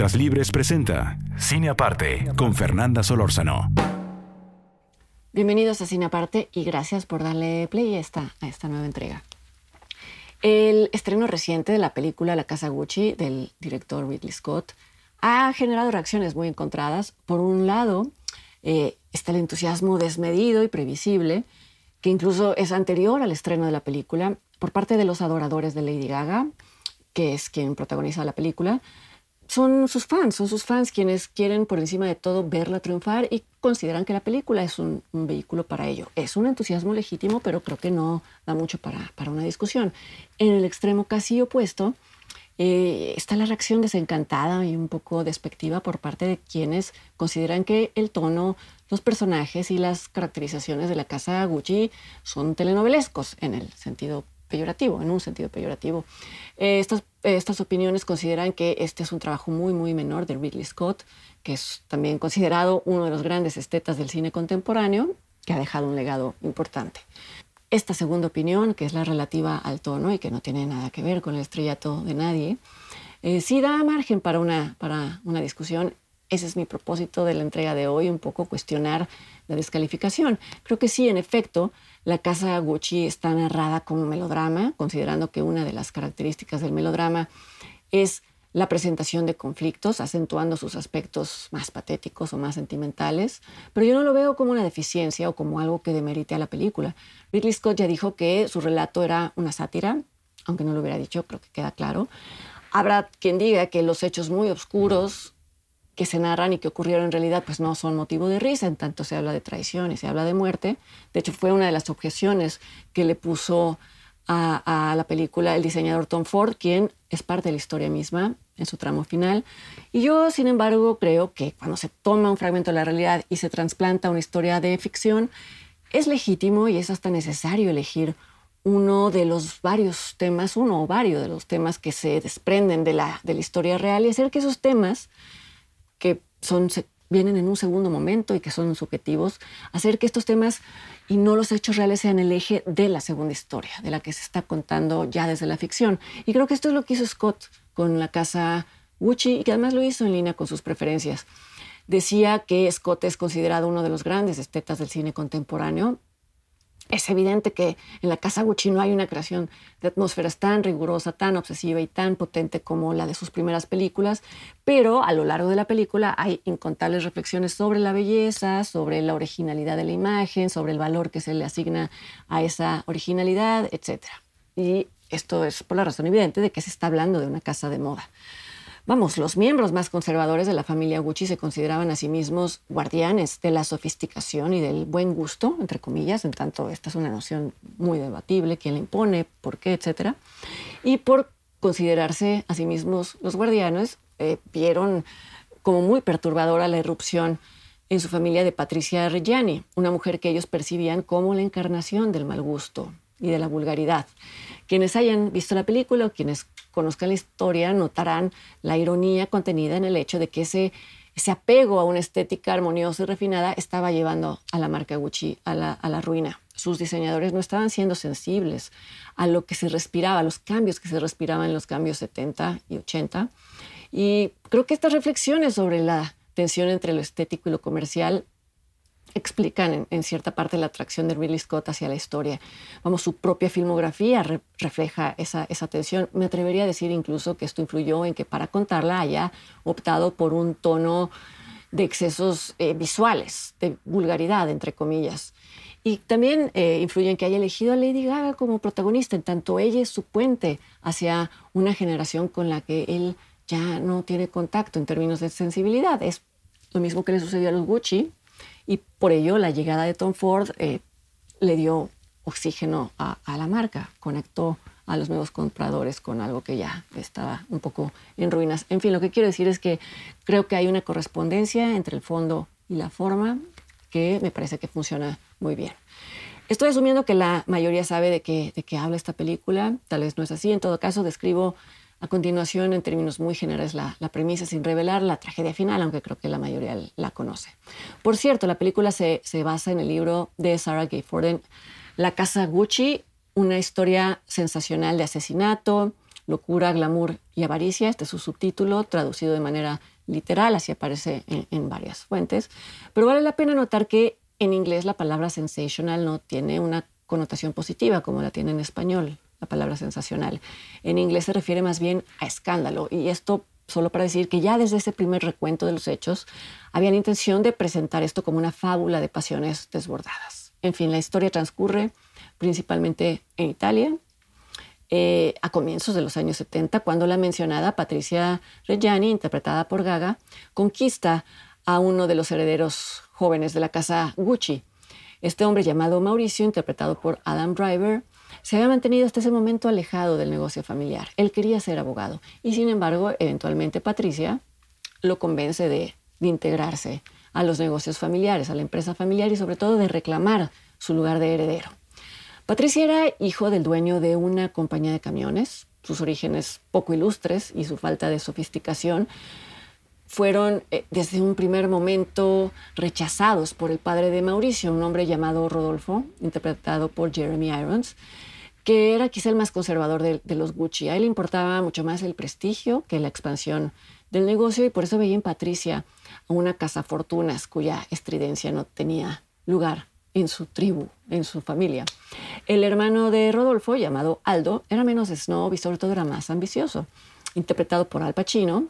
Letras Libres presenta Cine Aparte con Fernanda Solórzano. Bienvenidos a Cine Aparte y gracias por darle play a esta, nueva entrega. El estreno reciente de la película La Casa Gucci del director Ridley Scott ha generado reacciones muy encontradas. Por un lado, eh, está el entusiasmo desmedido y previsible, que incluso es anterior al estreno de la película, por parte de los adoradores de Lady Gaga, que es quien protagoniza la película, son sus fans, son sus fans quienes quieren por encima de todo verla triunfar y consideran que la película es un, vehículo para ello. Es un entusiasmo legítimo, pero creo que no da mucho para, para una discusión. En el extremo casi opuesto eh, está la reacción desencantada y un poco despectiva por parte de quienes consideran que el tono, los personajes y las caracterizaciones de la casa Gucci son telenovelescos en el sentido peyorativo, en un sentido peyorativo. Eh, estas, estas opiniones consideran que este es un trabajo muy, muy menor de Ridley Scott, que es también considerado uno de los grandes estetas del cine contemporáneo, que ha dejado un legado importante. Esta segunda opinión, que es la relativa al tono y que no tiene nada que ver con el estrellato de nadie, eh, sí da margen para una, para una discusión. Ese es mi propósito de la entrega de hoy, un poco cuestionar la descalificación. Creo que sí, en efecto, la casa Gucci está narrada como melodrama, considerando que una de las características del melodrama es la presentación de conflictos, acentuando sus aspectos más patéticos o más sentimentales, pero yo no lo veo como una deficiencia o como algo que demerite a la película. Ridley Scott ya dijo que su relato era una sátira, aunque no lo hubiera dicho, creo que queda claro. Habrá quien diga que los hechos muy oscuros que se narran y que ocurrieron en realidad, pues no son motivo de risa, en tanto se habla de traición y se habla de muerte. De hecho, fue una de las objeciones que le puso a, la película el diseñador Tom Ford, quien es parte de la historia misma en su tramo final. Y yo, sin embargo, creo que cuando se toma un fragmento de la realidad y se trasplanta a una historia de ficción, es legítimo y es hasta necesario elegir uno de los varios temas, uno o varios de los temas que se desprenden de la, de la historia real y hacer que esos temas que son, vienen en un segundo momento y que son subjetivos, hacer que estos temas y no los hechos reales sean el eje de la segunda historia, de la que se está contando ya desde la ficción. Y creo que esto es lo que hizo Scott con la casa Gucci y que además lo hizo en línea con sus preferencias. Decía que Scott es considerado uno de los grandes estetas del cine contemporáneo es evidente que en la Casa Gucci no hay una creación de atmósferas tan rigurosa, tan obsesiva y tan potente como la de sus primeras películas, pero a lo largo de la película hay incontables reflexiones sobre la belleza, sobre la originalidad de la imagen, sobre el valor que se le asigna a esa originalidad, etc. Y esto es por la razón evidente de que se está hablando de una casa de moda. Vamos, los miembros más conservadores de la familia Gucci se consideraban a sí mismos guardianes de la sofisticación y del buen gusto, entre comillas, en tanto esta es una noción muy debatible, quién la impone, por qué, etc. Y por considerarse a sí mismos los guardianes, eh, vieron como muy perturbadora la irrupción en su familia de Patricia Reggiani, una mujer que ellos percibían como la encarnación del mal gusto y de la vulgaridad. Quienes hayan visto la película o quienes conozcan la historia notarán la ironía contenida en el hecho de que ese, ese apego a una estética armoniosa y refinada estaba llevando a la marca Gucci a la, a la ruina. Sus diseñadores no estaban siendo sensibles a lo que se respiraba, a los cambios que se respiraban en los cambios 70 y 80. Y creo que estas reflexiones sobre la tensión entre lo estético y lo comercial explican en, cierta parte la atracción de Ridley Scott hacia la historia. Vamos, su propia filmografía refleja esa, esa tensión. Me atrevería a decir incluso que esto influyó en que para contarla haya optado por un tono de excesos eh, visuales, de vulgaridad, entre comillas. Y también eh, influye en que haya elegido a Lady Gaga como protagonista, en tanto ella es su puente hacia una generación con la que él ya no tiene contacto en términos de sensibilidad. Es lo mismo que le sucedió a los Gucci, y por ello la llegada de Tom Ford eh, le dio oxígeno a, la marca, conectó a los nuevos compradores con algo que ya estaba un poco en ruinas. En fin, lo que quiero decir es que creo que hay una correspondencia entre el fondo y la forma que me parece que funciona muy bien. Estoy asumiendo que la mayoría sabe de qué, de qué habla esta película, tal vez no es así, en todo caso describo a continuación, en términos muy generales, la, premisa sin revelar la tragedia final, aunque creo que la mayoría la conoce. Por cierto, la película se, se basa en el libro de Sarah Gay Forden, La Casa Gucci, una historia sensacional de asesinato, locura, glamour y avaricia. Este es su subtítulo, traducido de manera literal, así aparece en, en varias fuentes. Pero vale la pena notar que en inglés la palabra sensational no tiene una connotación positiva como la tiene en español la palabra sensacional. En inglés se refiere más bien a escándalo y esto solo para decir que ya desde ese primer recuento de los hechos habían intención de presentar esto como una fábula de pasiones desbordadas. En fin, la historia transcurre principalmente en Italia, eh, a comienzos de los años 70, cuando la mencionada Patricia Reggiani, interpretada por Gaga, conquista a uno de los herederos jóvenes de la casa Gucci. Este hombre llamado Mauricio, interpretado por Adam Driver, se había mantenido hasta ese momento alejado del negocio familiar. Él quería ser abogado y sin embargo, eventualmente Patricia lo convence de, integrarse a los negocios familiares, a la empresa familiar y sobre todo de reclamar su lugar de heredero. Patricia era hijo del dueño de una compañía de camiones. Sus orígenes poco ilustres y su falta de sofisticación fueron eh, desde un primer momento rechazados por el padre de Mauricio, un hombre llamado Rodolfo, interpretado por Jeremy Irons, que era quizá el más conservador de, los Gucci. A él le importaba mucho más el prestigio que la expansión del negocio y por eso veía en Patricia a una casa fortunas cuya estridencia no tenía lugar en su tribu, en su familia. El hermano de Rodolfo, llamado Aldo, era menos snob y sobre todo era más ambicioso. Interpretado por Al Pacino,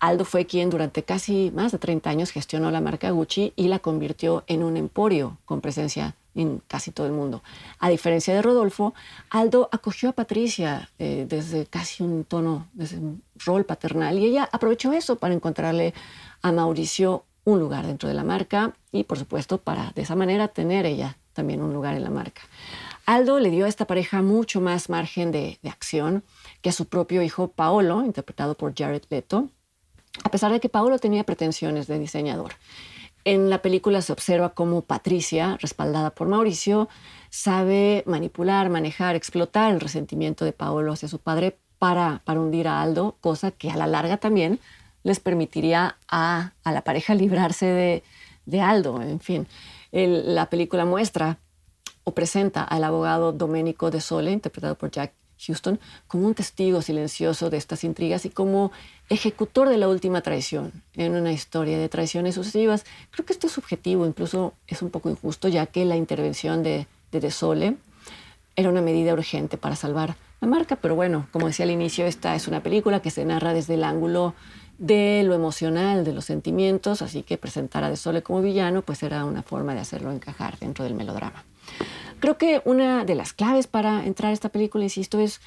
Aldo fue quien durante casi más de 30 años gestionó la marca Gucci y la convirtió en un emporio con presencia en casi todo el mundo. A diferencia de Rodolfo, Aldo acogió a Patricia eh, desde casi un tono, desde un rol paternal y ella aprovechó eso para encontrarle a Mauricio un lugar dentro de la marca y por supuesto para de esa manera tener ella también un lugar en la marca. Aldo le dio a esta pareja mucho más margen de, de acción que a su propio hijo Paolo, interpretado por Jared Leto, a pesar de que Paolo tenía pretensiones de diseñador. En la película se observa cómo Patricia, respaldada por Mauricio, sabe manipular, manejar, explotar el resentimiento de Paolo hacia su padre para, para hundir a Aldo, cosa que a la larga también les permitiría a, la pareja librarse de, de Aldo. En fin, la película muestra o presenta al abogado Domenico De Sole, interpretado por Jack Houston como un testigo silencioso de estas intrigas y como ejecutor de la última traición en una historia de traiciones sucesivas. Creo que esto es subjetivo, incluso es un poco injusto, ya que la intervención de De, Sole era una medida urgente para salvar la marca, pero bueno, como decía al inicio, esta es una película que se narra desde el ángulo de lo emocional, de los sentimientos, así que presentar a De Sole como villano pues era una forma de hacerlo encajar dentro del melodrama. Creo que una de las claves para entrar a esta película, insisto, es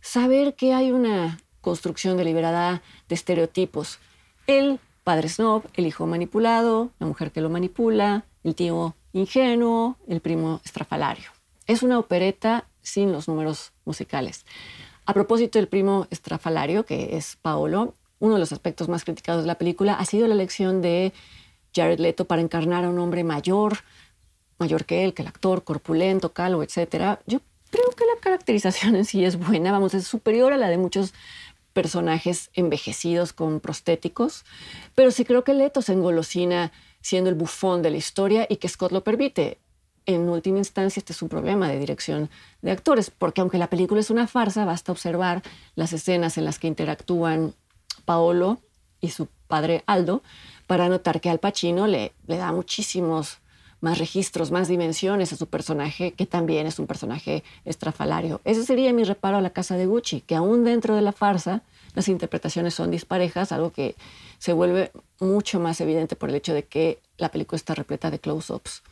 saber que hay una construcción deliberada de estereotipos. El padre snob, el hijo manipulado, la mujer que lo manipula, el tío ingenuo, el primo estrafalario. Es una opereta sin los números musicales. A propósito del primo estrafalario, que es Paolo, uno de los aspectos más criticados de la película ha sido la elección de Jared Leto para encarnar a un hombre mayor, mayor que él, que el actor, corpulento, calvo, etc. Yo creo que la caracterización en sí es buena, vamos, es superior a la de muchos personajes envejecidos con prostéticos, pero sí creo que Leto se engolosina siendo el bufón de la historia y que Scott lo permite. En última instancia, este es un problema de dirección de actores, porque aunque la película es una farsa, basta observar las escenas en las que interactúan Paolo y su padre Aldo para notar que Al Pacino le, le da muchísimos más registros, más dimensiones a su personaje, que también es un personaje estrafalario. Ese sería mi reparo a la casa de Gucci, que aún dentro de la farsa las interpretaciones son disparejas, algo que se vuelve mucho más evidente por el hecho de que la película está repleta de close-ups.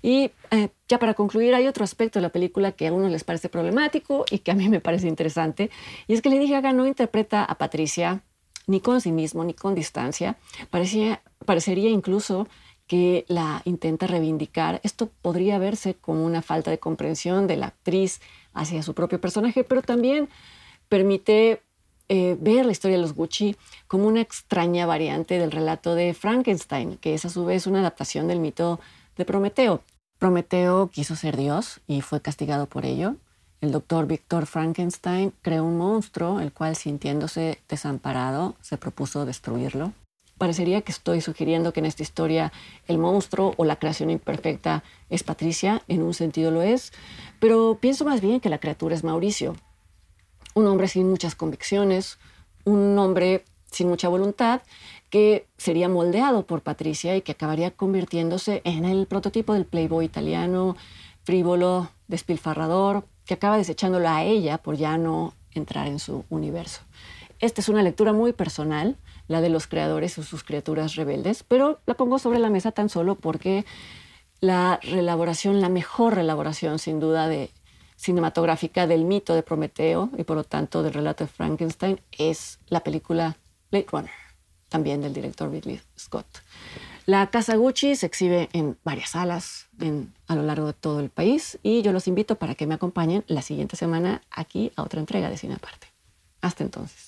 Y eh, ya para concluir, hay otro aspecto de la película que a uno les parece problemático y que a mí me parece interesante, y es que Lady Gaga no interpreta a Patricia ni con sí mismo, ni con distancia. Parecía, parecería incluso que la intenta reivindicar. Esto podría verse como una falta de comprensión de la actriz hacia su propio personaje, pero también permite eh, ver la historia de los Gucci como una extraña variante del relato de Frankenstein, que es a su vez una adaptación del mito de Prometeo. Prometeo quiso ser Dios y fue castigado por ello. El doctor Víctor Frankenstein creó un monstruo, el cual sintiéndose desamparado se propuso destruirlo. Parecería que estoy sugiriendo que en esta historia el monstruo o la creación imperfecta es Patricia, en un sentido lo es, pero pienso más bien que la criatura es Mauricio, un hombre sin muchas convicciones, un hombre sin mucha voluntad, que sería moldeado por Patricia y que acabaría convirtiéndose en el prototipo del playboy italiano, frívolo, despilfarrador, que acaba desechándola a ella por ya no entrar en su universo. Esta es una lectura muy personal, la de los creadores o sus criaturas rebeldes, pero la pongo sobre la mesa tan solo porque la relaboración, la mejor relaboración sin duda de cinematográfica del mito de Prometeo y por lo tanto del relato de Frankenstein es la película Blade Runner, también del director Ridley Scott. La Casa Gucci se exhibe en varias salas a lo largo de todo el país y yo los invito para que me acompañen la siguiente semana aquí a otra entrega de Cine Aparte. Hasta entonces.